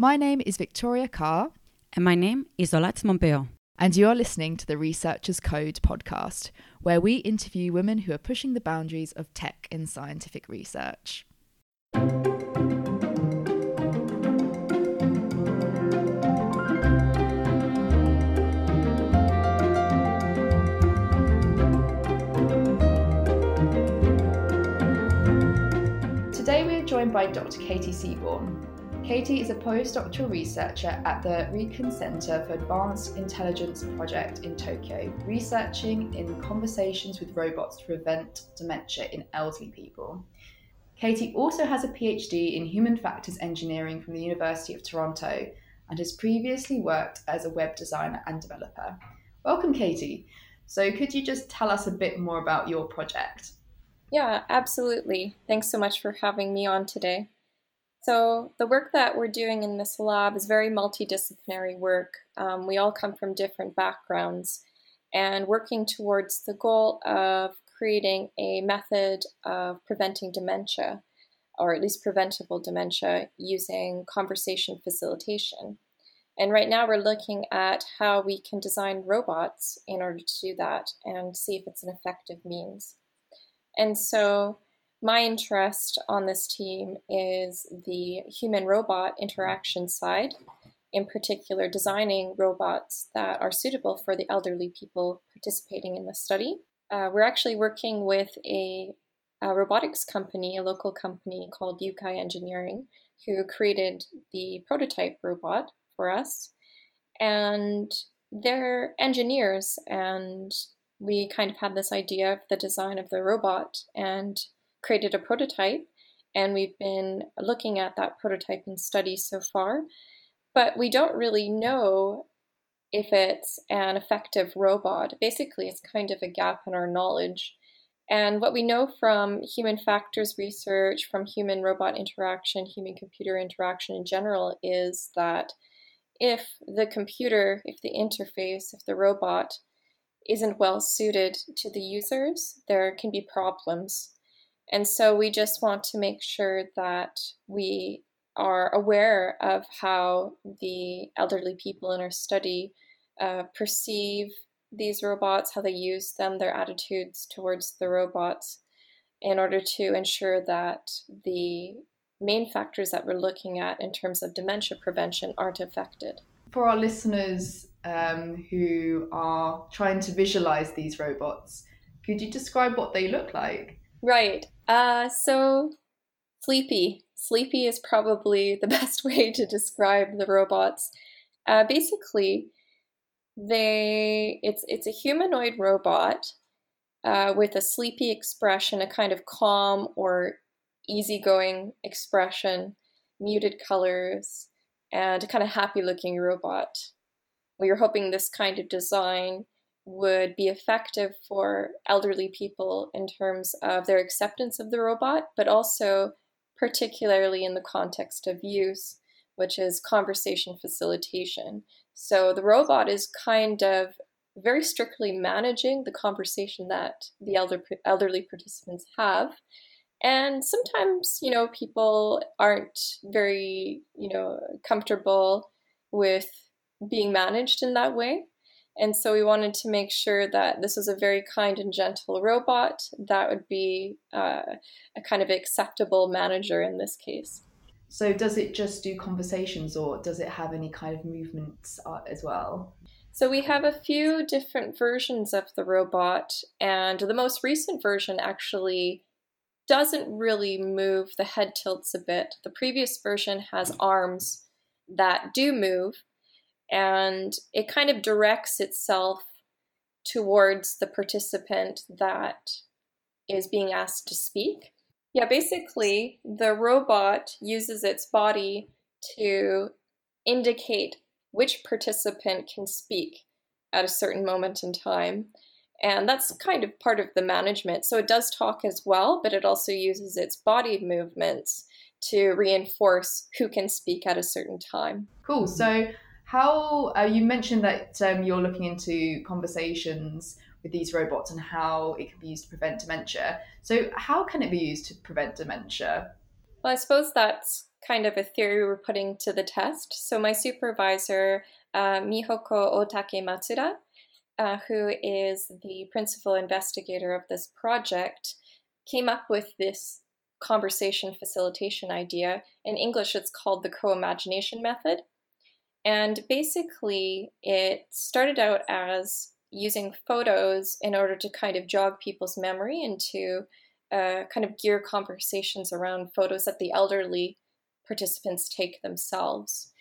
My name is Victoria Carr. And my name is Olatz Montpeo. And you are listening to the Researchers Code podcast, where we interview women who are pushing the boundaries of tech in scientific research. Today we are joined by Dr. Katie Seaborn. Katie is a postdoctoral researcher at the Riken Center for Advanced Intelligence Project in Tokyo, researching in conversations with robots to prevent dementia in elderly people. Katie also has a PhD in human factors engineering from the University of Toronto and has previously worked as a web designer and developer. Welcome, Katie. So, could you just tell us a bit more about your project? Yeah, absolutely. Thanks so much for having me on today. So the work that we're doing in this lab is very multidisciplinary work. Um, we all come from different backgrounds and working towards the goal of creating a method of preventing dementia, or at least preventable dementia, using conversation facilitation. And right now we're looking at how we can design robots in order to do that and see if it's an effective means. And so my interest on this team is the human robot interaction side, in particular, designing robots that are suitable for the elderly people participating in the study. Uh, we're actually working with a, a, robotics company, a local company called Yukai Engineering, who created the prototype robot for us. And they're engineers, and we kind of had this idea of the design of the robot. And created a prototype and we've been looking at that prototype in studies so far. But we don't really know if it's an effective robot. Basically, it's kind of a gap in our knowledge. And what we know from human factors research, from human robot interaction, human computer interaction in general, is that if the computer, if the interface, if the robot isn't well suited to the users, there can be problems. And so we just want to make sure that we are aware of how the elderly people in our study uh, perceive these robots, how they use them, their attitudes towards the robots, in order to ensure that the main factors that we're looking at in terms of dementia prevention aren't affected. For our listeners um, who are trying to visualize these robots, could you describe what they look like? Right. Uh, so sleepy. Sleepy is probably the best way to describe the robots. Uh, basically, they it's it's a humanoid robot uh, with a sleepy expression, a kind of calm or easygoing expression, muted colors, and a kind of happy-looking robot. We are hoping this kind of design would be effective for elderly people in terms of their acceptance of the robot, but also particularly in the context of use, which is conversation facilitation. So the robot is kind of very strictly managing the conversation that the elder, elderly participants have. And sometimes, you know, people aren't very, you know, comfortable with being managed in that way. And so we wanted to make sure that this was a very kind and gentle robot that would be uh, a kind of acceptable manager in this case. So, does it just do conversations or does it have any kind of movements uh, as well? So, we have a few different versions of the robot, and the most recent version actually doesn't really move. The head tilts a bit. The previous version has arms that do move, and it kind of directs itself towards the participant that is being asked to speak. Yeah, basically, the robot uses its body to indicate which participant can speak at a certain moment in time. And that's kind of part of the management. So it does talk as well, but it also uses its body movements to reinforce who can speak at a certain time. Cool. So how uh, you mentioned that um, you're looking into conversations with these robots and how it can be used to prevent dementia. So, how can it be used to prevent dementia? Well, I suppose that's kind of a theory we're putting to the test. So my supervisor, uh, Mihoko Otake Matsuda, uh, who is the principal investigator of this project, came up with this conversation facilitation idea. In English, it's called the co imagination method. And basically, it started out as using photos in order to kind of jog people's memory and to uh, kind of gear conversations around photos that the elderly participants take themselves.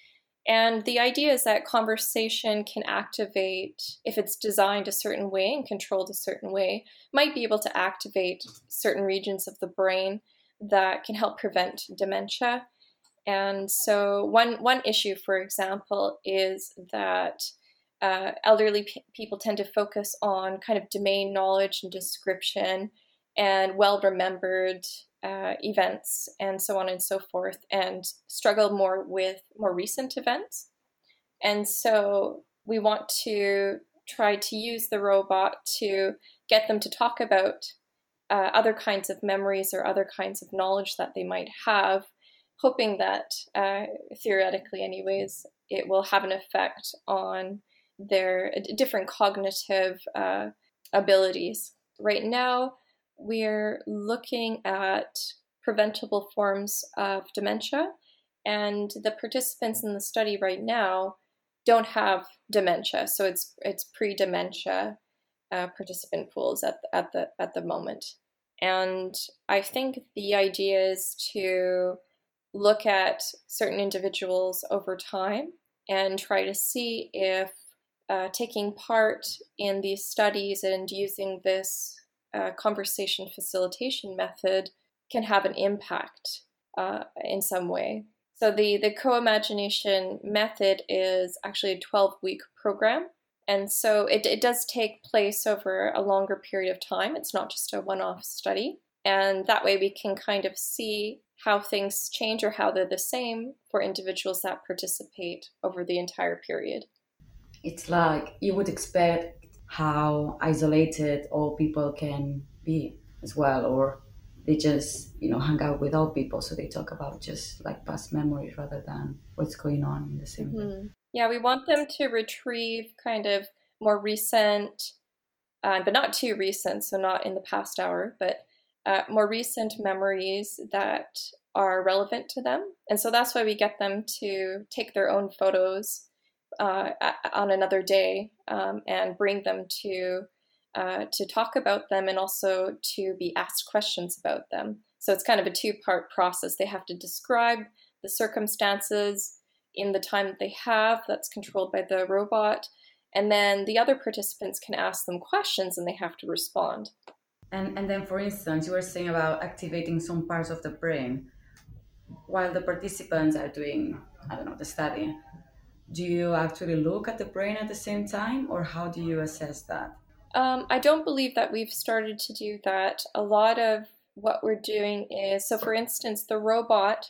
And the idea is that conversation can activate, if it's designed a certain way and controlled a certain way, might be able to activate certain regions of the brain that can help prevent dementia. And so, one, one issue, for example, is that uh, elderly p- people tend to focus on kind of domain knowledge and description and well remembered uh, events and so on and so forth, and struggle more with more recent events. And so we want to try to use the robot to get them to talk about uh, other kinds of memories or other kinds of knowledge that they might have, hoping that, uh, theoretically, anyways, it will have an effect on their different cognitive uh, abilities. Right now, we're looking at preventable forms of dementia, and the participants in the study right now don't have dementia, so it's it's pre-dementia uh, participant pools at at the at the moment. And I think the idea is to look at certain individuals over time and try to see if uh, taking part in these studies and using this uh, conversation facilitation method can have an impact uh, in some way. So the, the co-imagination method is actually a 12-week program. And so it, it does take place over a longer period of time. It's not just a one-off study. And that way we can kind of see how things change or how they're the same for individuals that participate over the entire period. It's like you would expect how isolated all people can be as well or they just you know hang out with all people so they talk about just like past memories rather than what's going on in the same mm-hmm. yeah we want them to retrieve kind of more recent uh, but not too recent so not in the past hour but uh, more recent memories that are relevant to them and so that's why we get them to take their own photos uh, on another day um, and bring them to uh, to talk about them and also to be asked questions about them. So it's kind of a two part process. They have to describe the circumstances in the time that they have, that's controlled by the robot, and then the other participants can ask them questions and they have to respond. And, and then, for instance, you were saying about activating some parts of the brain while the participants are doing, I don't know, the study. Do you actually look at the brain at the same time or how do you assess that? Um, i don't believe that we've started to do that. A lot of what we're doing is so for instance the robot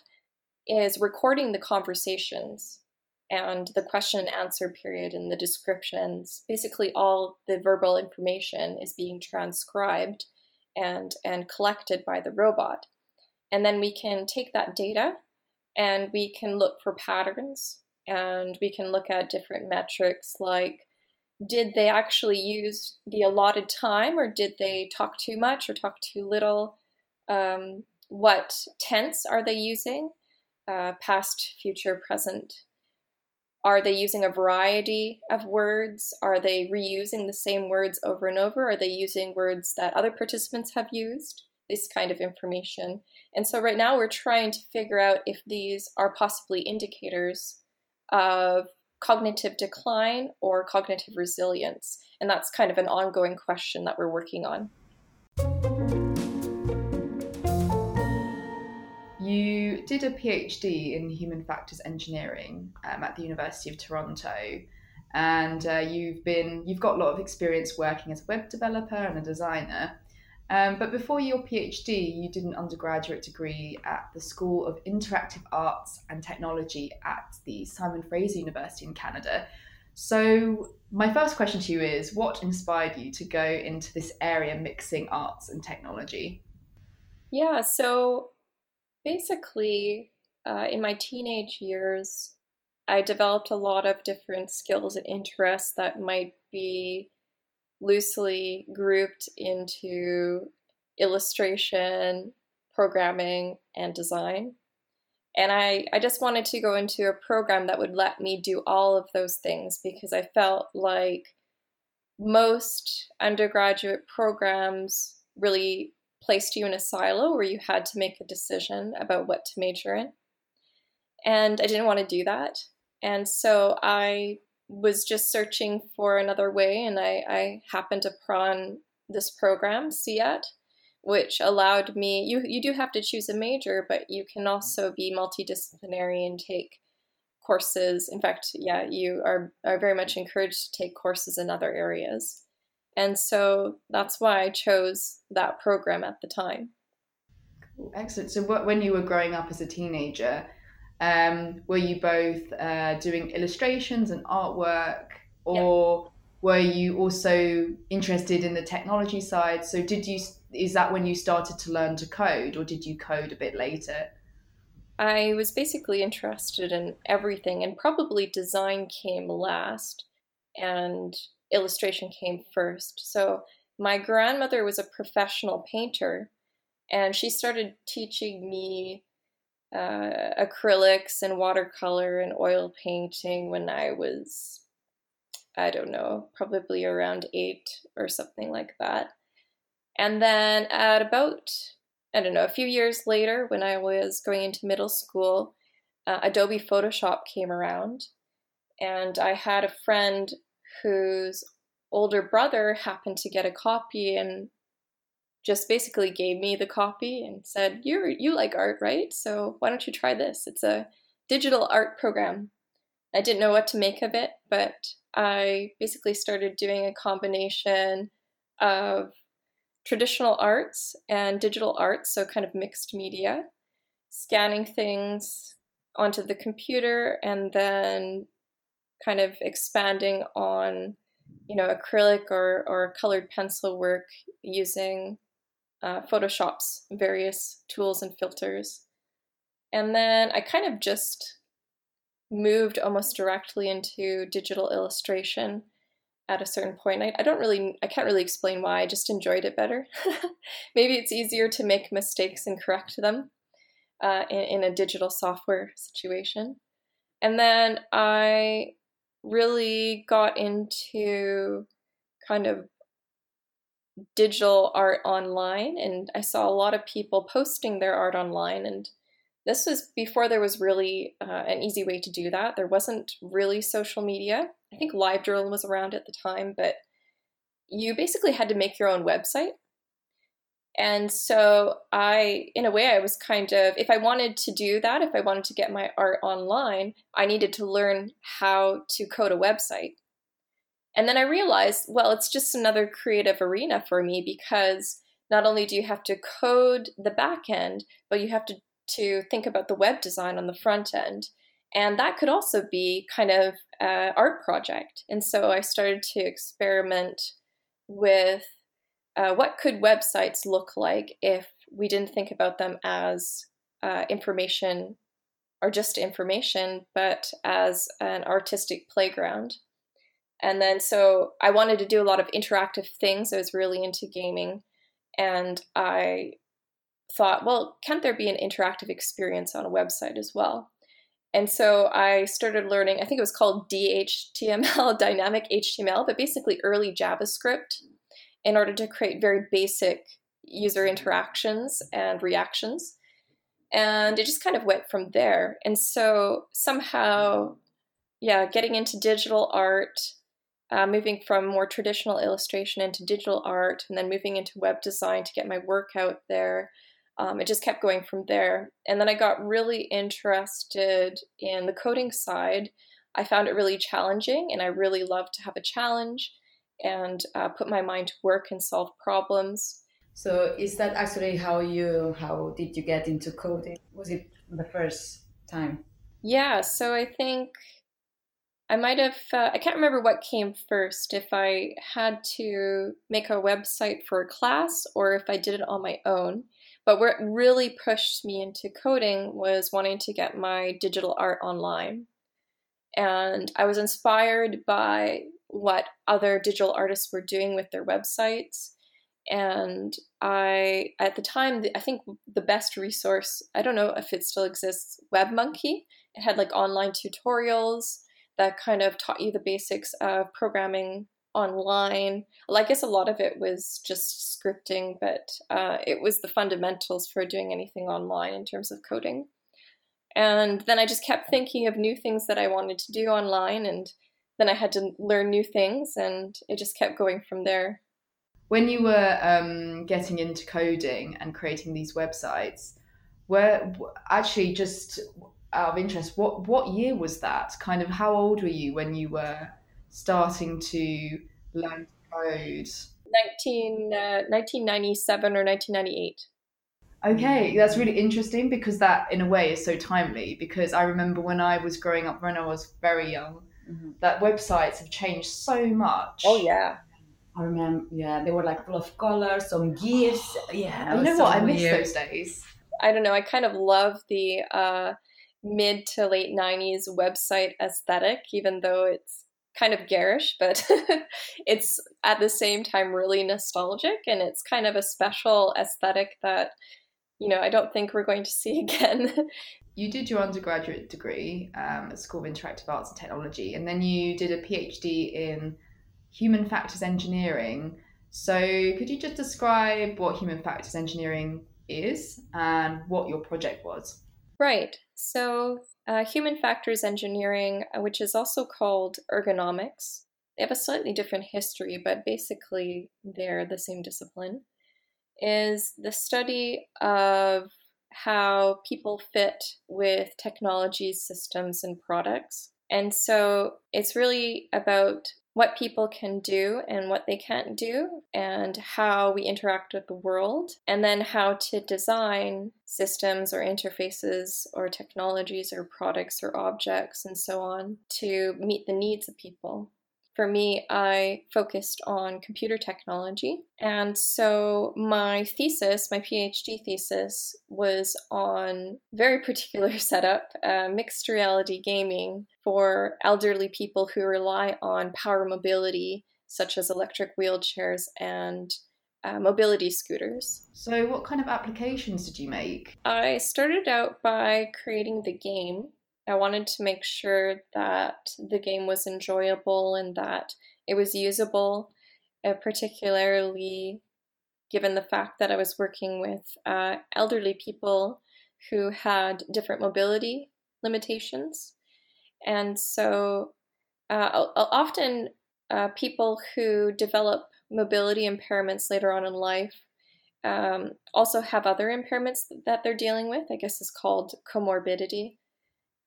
is recording the conversations and the question and answer period and the descriptions. Basically all the verbal information is being transcribed and and collected by the robot. And then we can take that data and we can look for patterns and we can look at different metrics like did they actually use the allotted time or did they talk too much or talk too little? Um, what tense are they using? Uh, past future present are they using a variety of words are they reusing the same words over and over are they using words that other participants have used this kind of information and so right now we're trying to figure out if these are possibly indicators of cognitive decline or cognitive resilience? And that's kind of an ongoing question that we're working on. You did a PhD in human factors engineering um, at the University of Toronto, and uh, you've been you've got a lot of experience working as a web developer and a designer. Um, but before your PhD, you did an undergraduate degree at the School of Interactive Arts and Technology at the Simon Fraser University in Canada. So, my first question to you is what inspired you to go into this area mixing arts and technology? Yeah, so basically, uh, in my teenage years, I developed a lot of different skills and interests that might be loosely grouped into illustration, programming, and design. And I, I just wanted to go into a program that would let me do all of those things because I felt like most undergraduate programs really placed you in a silo where you had to make a decision about what to major in. And I didn't want to do that. And so I was just searching for another way, and I, I happened upon this program, CIAT, which allowed me you you do have to choose a major but you can also be multidisciplinary and take courses in fact yeah you are are very much encouraged to take courses in other areas and so that's why i chose that program at the time. Excellent. So what, when you were growing up as a teenager um, were you both uh, doing illustrations and artwork or yeah. were you also interested in the technology side? So did you is that when you started to learn to code or did you code a bit later? I was basically interested in everything and probably design came last. And illustration came first. So my grandmother was a professional painter and she started teaching me uh, acrylics and watercolor and oil painting when I was, I don't know, probably around eight or something like that. And then at about, I don't know, a few years later, when I was going into middle school, uh, Adobe Photoshop came around. And I had a friend whose older brother happened to get a copy and just basically gave me the copy and said, "You you like art, right? So why don't you try this? It's a digital art program." I didn't know what to make of it, but I basically started doing a combination of traditional arts and digital arts, so kind of mixed media, scanning things onto the computer and then kind of expanding on you know acrylic or, or colored pencil work using uh, photoshop's various tools and filters and then i kind of just moved almost directly into digital illustration at a certain point. I, I don't really, I can't really explain why. I just enjoyed it better. Maybe it's easier to make mistakes and correct them uh, in, in a digital software situation. And then I really got into kind of digital art online and I saw a lot of people posting their art online and this was before there was really uh, an easy way to do that. There wasn't really social media. I think LiveJournal was around at the time, but you basically had to make your own website. And so I, in a way, I was kind of, if I wanted to do that, if I wanted to get my art online, I needed to learn how to code a website. And then I realized, well, it's just another creative arena for me because not only do you have to code the back end, but you have to to think about the web design on the front end. And that could also be kind of an art project. And so I started to experiment with uh, what could websites look like if we didn't think about them as uh, information or just information, but as an artistic playground. And then so I wanted to do a lot of interactive things. I was really into gaming. And I thought, well, can't there be an interactive experience on a website as well? And so I started learning, I think it was called DHTML, dynamic HTML, but basically early JavaScript in order to create very basic user interactions and reactions. And it just kind of went from there. And so somehow, yeah, getting into digital art, uh, moving from more traditional illustration into digital art, and then moving into web design to get my work out there um, it just kept going from there. And then I got really interested in the coding side. I found it really challenging, and I really love to have a challenge and uh, put my mind to work and solve problems. So, is that actually how you how did you get into coding? Was it the first time? Yeah. So I think I might have. Uh, I can't remember what came first. If I had to make a website for a class, or if I did it on my own. But what really pushed me into coding was wanting to get my digital art online. And I was inspired by what other digital artists were doing with their websites. And I, at the time, I think the best resource, I don't know if it still exists, WebMonkey. It had like online tutorials that kind of taught you the basics of programming online. Well, I guess a lot of it was just scripting, but uh, it was the fundamentals for doing anything online in terms of coding. And then I just kept thinking of new things that I wanted to do online, and then I had to learn new things, and it just kept going from there. When you were um, getting into coding and creating these websites, where actually just out of interest, what what year was that? Kind of how old were you when you were starting to learn to code? 19, uh, 1997 or 1998. Okay, that's really interesting because that, in a way, is so timely. Because I remember when I was growing up, when I was very young, mm-hmm. that websites have changed so much. Oh yeah, I remember. Yeah, they were like full of colors, some gifs. Yeah, you know so what? I miss those days. I don't know. I kind of love the uh, mid to late '90s website aesthetic, even though it's kind of garish, but it's at the same time really nostalgic and it's kind of a special aesthetic that, you know, I don't think we're going to see again. you did your undergraduate degree um, at School of Interactive Arts and Technology, and then you did a PhD in human factors engineering. So, could you just describe what human factors engineering is and what your project was? Right. So, uh, human factors engineering, uh, which is also called ergonomics, they have a slightly different history, but basically they're the same discipline, is the study of how people fit with technologies, systems, and products. And so it's really about what people can do and what they can't do, and how we interact with the world, and then how to design systems or interfaces or technologies or products or objects and so on to meet the needs of people. For me, I focused on computer technology. And so my thesis, my PhD thesis, was on very particular setup, uh, mixed reality gaming for elderly people who rely on power mobility, such as electric wheelchairs and uh, mobility scooters. So, what kind of applications did you make? I started out by creating the game I wanted to make sure that the game was enjoyable and that it was usable, uh, particularly given the fact that I was working with uh, elderly people who had different mobility limitations. And so uh, often uh, people who develop mobility impairments later on in life um, also have other impairments that they're dealing with. I guess is called comorbidity.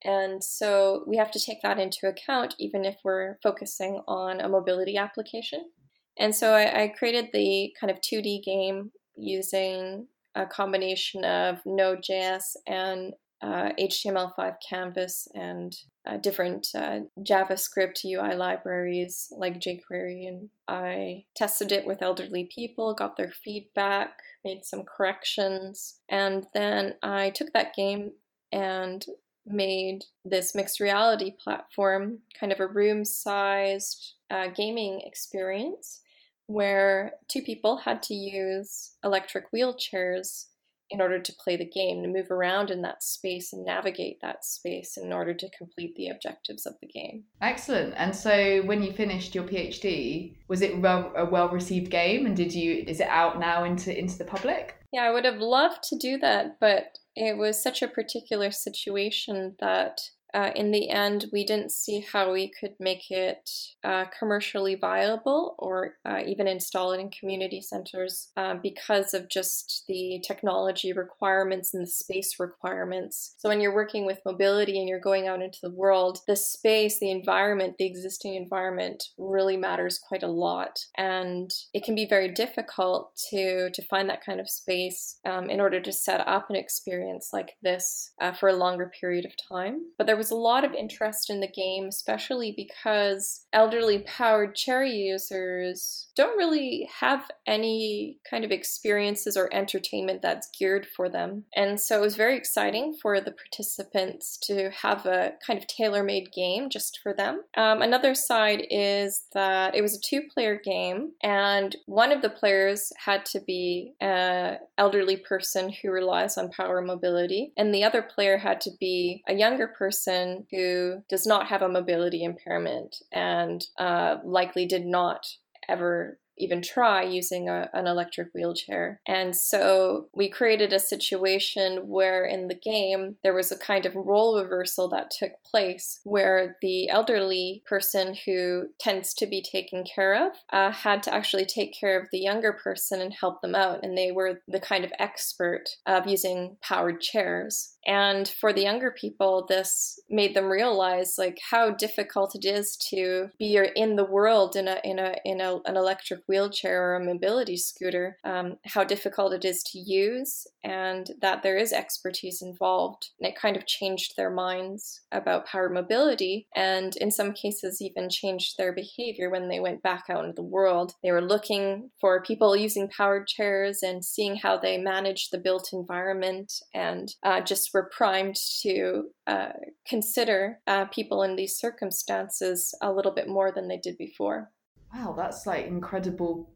And so we have to take that into account, even if we're focusing on a mobility application. And so I, I created the kind of 2D game using a combination of Node.js and uh, HTML5 canvas and uh, different uh, JavaScript UI libraries like jQuery. And I tested it with elderly people, got their feedback, made some corrections, and then I took that game and made this mixed reality platform kind of a room sized uh, gaming experience where two people had to use electric wheelchairs in order to play the game, to move around in that space and navigate that space in order to complete the objectives of the game. Excellent. And so when you finished your PhD, was it a well received game and did you is it out now into into the public? Yeah, I would have loved to do that, but it was such a particular situation that uh, in the end, we didn't see how we could make it uh, commercially viable or uh, even install it in community centers uh, because of just the technology requirements and the space requirements. So, when you're working with mobility and you're going out into the world, the space, the environment, the existing environment really matters quite a lot. And it can be very difficult to, to find that kind of space um, in order to set up an experience like this uh, for a longer period of time. But there was a lot of interest in the game, especially because elderly powered chair users don't really have any kind of experiences or entertainment that's geared for them. And so it was very exciting for the participants to have a kind of tailor made game just for them. Um, another side is that it was a two player game, and one of the players had to be an elderly person who relies on power mobility, and the other player had to be a younger person who does not have a mobility impairment and uh, likely did not ever even try using a, an electric wheelchair. And so we created a situation where in the game there was a kind of role reversal that took place where the elderly person who tends to be taken care of uh, had to actually take care of the younger person and help them out. And they were the kind of expert of using powered chairs. And for the younger people, this made them realize like how difficult it is to be in the world in a in a in a, an electric wheelchair or a mobility scooter. Um, how difficult it is to use, and that there is expertise involved. And it kind of changed their minds about power mobility, and in some cases even changed their behavior when they went back out into the world. They were looking for people using powered chairs and seeing how they manage the built environment and uh, just were primed to uh, consider uh, people in these circumstances a little bit more than they did before. Wow, that's like incredible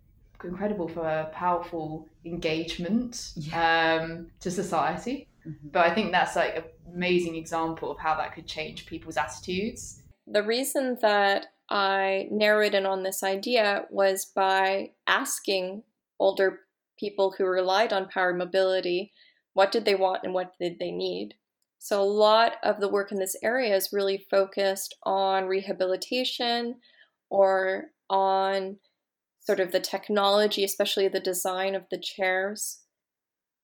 incredible for a powerful engagement yeah. um, to society. Mm-hmm. But I think that's like an amazing example of how that could change people's attitudes. The reason that I narrowed in on this idea was by asking older people who relied on power mobility what did they want and what did they need? So, a lot of the work in this area is really focused on rehabilitation or on sort of the technology, especially the design of the chairs.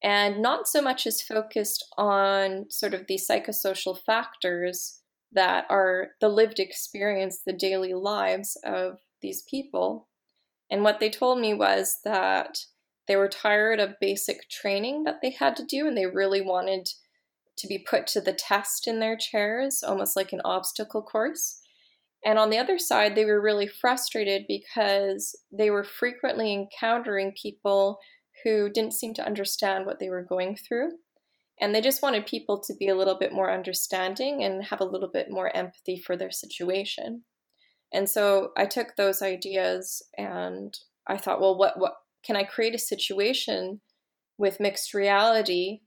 And not so much is focused on sort of the psychosocial factors that are the lived experience, the daily lives of these people. And what they told me was that they were tired of basic training that they had to do, and they really wanted to be put to the test in their chairs, almost like an obstacle course. And on the other side, they were really frustrated because they were frequently encountering people who didn't seem to understand what they were going through. And they just wanted people to be a little bit more understanding and have a little bit more empathy for their situation. And so I took those ideas and I thought, well, what, what, can I create a situation with mixed reality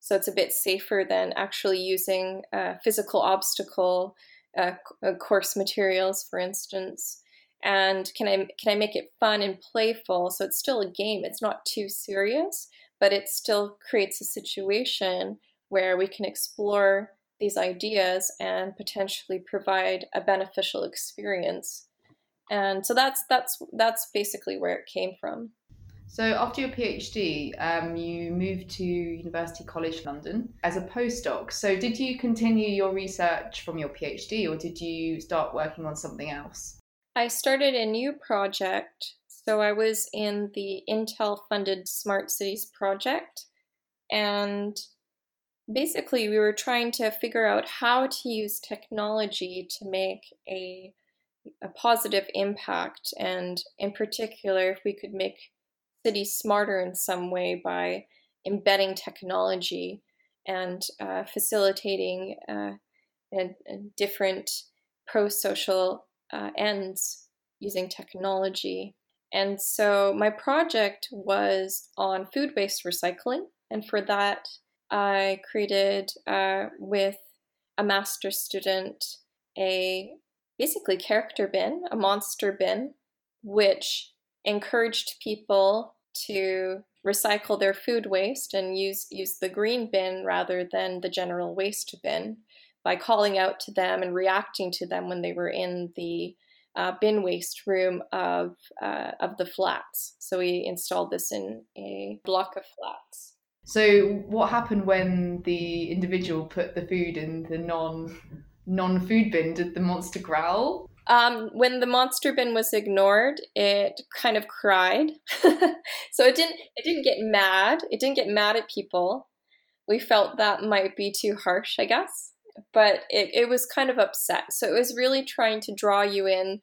so it's a bit safer than actually using physical obstacle uh, course materials, for instance? And can I can I make it fun and playful so it's still a game? It's not too serious, but it still creates a situation where we can explore these ideas and potentially provide a beneficial experience. And so that's that's that's basically where it came from. So after your PhD, um, you moved to University College London as a postdoc. So did you continue your research from your PhD, or did you start working on something else? I started a new project. So I was in the Intel funded Smart Cities project, and basically we were trying to figure out how to use technology to make a a positive impact and in particular if we could make cities smarter in some way by embedding technology and uh, facilitating uh, and, and different pro social uh, ends using technology. And so my project was on food waste recycling. And for that, I created uh, with a master student a basically character bin, a monster bin, which encouraged people to recycle their food waste and use use the green bin rather than the general waste bin by calling out to them and reacting to them when they were in the uh, bin waste room of uh, of the flats. So we installed this in a block of flats. So what happened when the individual put the food in the non non food bin? Did the monster growl? Um, when the monster bin was ignored, it kind of cried. so it didn't it didn't get mad. It didn't get mad at people. We felt that might be too harsh, I guess. but it, it was kind of upset. So it was really trying to draw you in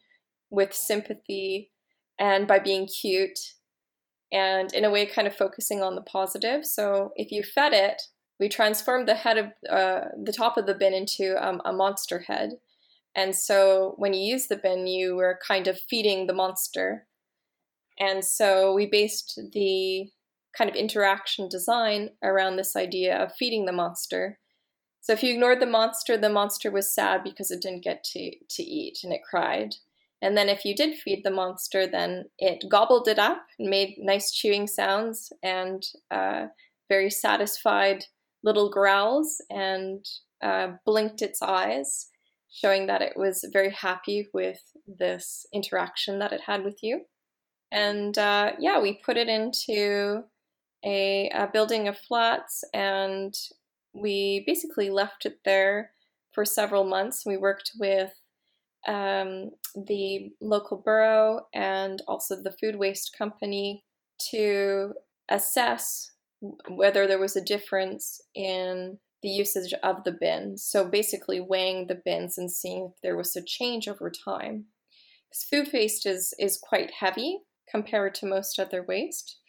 with sympathy and by being cute and in a way kind of focusing on the positive. So if you fed it, we transformed the head of uh, the top of the bin into um, a monster head. And so when you use the bin, you were kind of feeding the monster. And so we based the kind of interaction design around this idea of feeding the monster. So if you ignored the monster, the monster was sad because it didn't get to, to eat and it cried. And then if you did feed the monster, then it gobbled it up and made nice chewing sounds and uh, very satisfied little growls and uh, blinked its eyes, showing that it was very happy with this interaction that it had with you. And uh, yeah, we put it into a, a building of flats and we basically left it there for several months. We worked with um, the local borough and also the food waste company to assess whether there was a difference in the usage of the bins. So basically weighing the bins and seeing if there was a change over time. Because food waste is, is quite heavy compared to most other waste.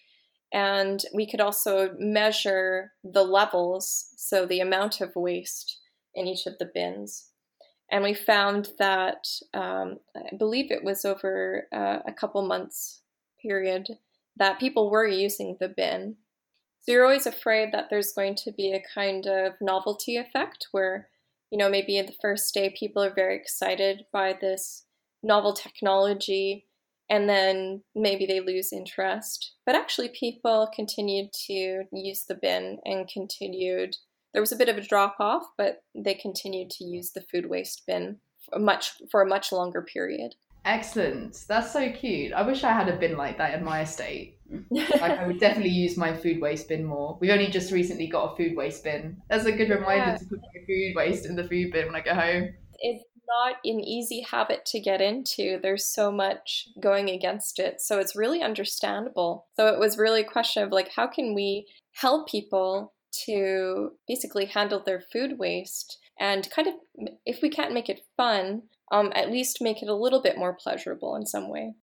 And we could also measure the levels, so the amount of waste in each of the bins. And we found that, um, I believe it was over uh, a couple months period, that people were using the bin. So you're always afraid that there's going to be a kind of novelty effect where, you know, maybe in the first day people are very excited by this novel technology and then maybe they lose interest. But actually, people continued to use the bin and continued there was a bit of a drop off, but they continued to use the food waste bin for much for a much longer period. Excellent. That's so cute. I wish I had a bin like that in my estate. like I would definitely use my food waste bin more. We've only just recently got a food waste bin. That's a good reminder yeah. to put my food waste in the food bin when I go home. It's not an easy habit to get into. There's so much going against it. So it's really understandable. So it was really a question of like how can we help people to basically handle their food waste and kind of, if we can't make it fun, um, at least make it a little bit more pleasurable in some way.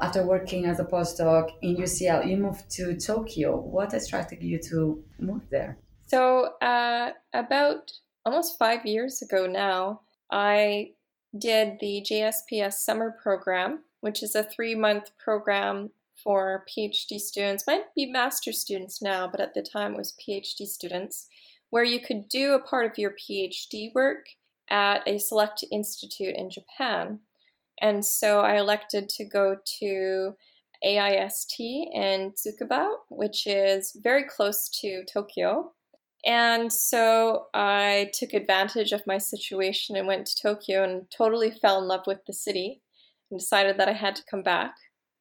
After working as a postdoc in UCL, you moved to Tokyo. What attracted you to move there? So, uh, about almost five years ago now, I did the JSPS summer program, which is a three month program for PhD students, might be master students now, but at the time it was PhD students, where you could do a part of your PhD work at a select institute in Japan. And so I elected to go to AIST in Tsukuba, which is very close to Tokyo. And so I took advantage of my situation and went to Tokyo and totally fell in love with the city and decided that I had to come back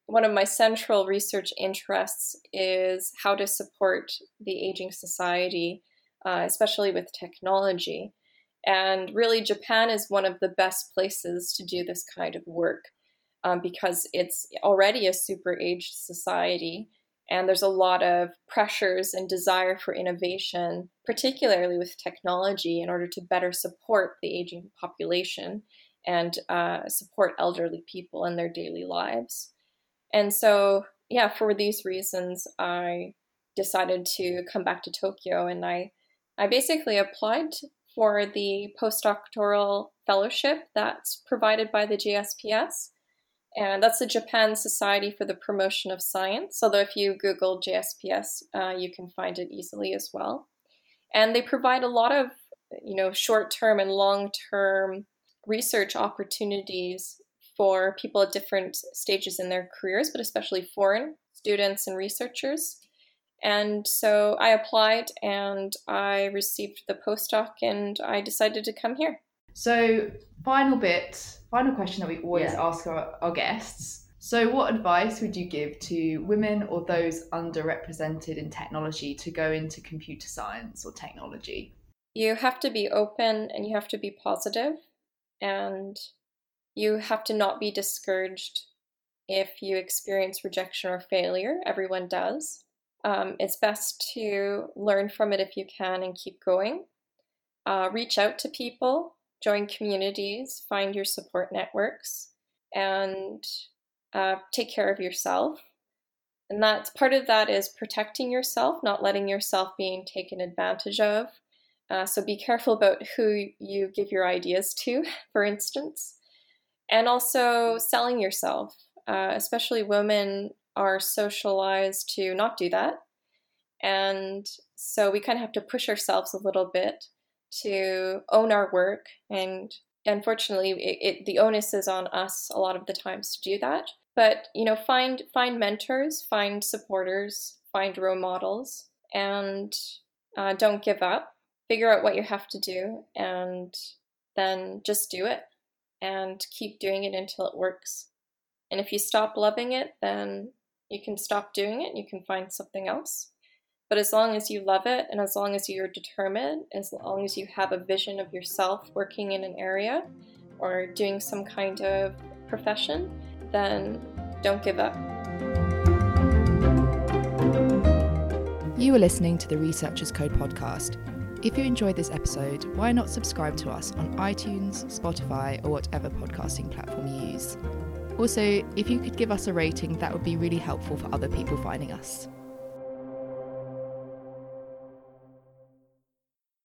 one of my central research interests is how to support the aging society, uh, especially with technology. And really, Japan is one of the best places to do this kind of work um, because it's already a super aged society. And there's a lot of pressures and desire for innovation, particularly with technology, in order to better support the aging population and uh, support elderly people in their daily lives. And so, yeah, for these reasons, I decided to come back to Tokyo and I, I basically applied for the postdoctoral fellowship that's provided by the JSPS. And that's the Japan Society for the Promotion of Science. Although, if you Google JSPS, uh, you can find it easily as well. And they provide a lot of, you know, short term and long term research opportunities for people at different stages in their careers, but especially foreign students and researchers. And so I applied and I received the postdoc and I decided to come here. So, final bit, final question that we always yeah. ask our, our guests. So, what advice would you give to women or those underrepresented in technology to go into computer science or technology? You have to be open and you have to be positive and you have to not be discouraged if you experience rejection or failure. Everyone does. Um, it's best to learn from it if you can and keep going. Uh, reach out to people, join communities, find your support networks, and uh, take care of yourself. And that's part of that is protecting yourself, not letting yourself being taken advantage of. Uh, so be careful about who you give your ideas to, for instance, and also selling yourself. Uh, especially women are socialized to not do that. And so we kind of have to push ourselves a little bit to own our work. And unfortunately, it, it, the onus is on us a lot of the times to do that. But you know, find find mentors, find supporters, find role models, and uh, don't give up. Figure out what you have to do, and then just do it, and keep doing it until it works. And if you stop loving it, then you can stop doing it. You can find something else. But as long as you love it and as long as you're determined, as long as you have a vision of yourself working in an area or doing some kind of profession, then don't give up. You are listening to the Researchers Code podcast. If you enjoyed this episode, why not subscribe to us on iTunes, Spotify, or whatever podcasting platform you use? Also, if you could give us a rating, that would be really helpful for other people finding us.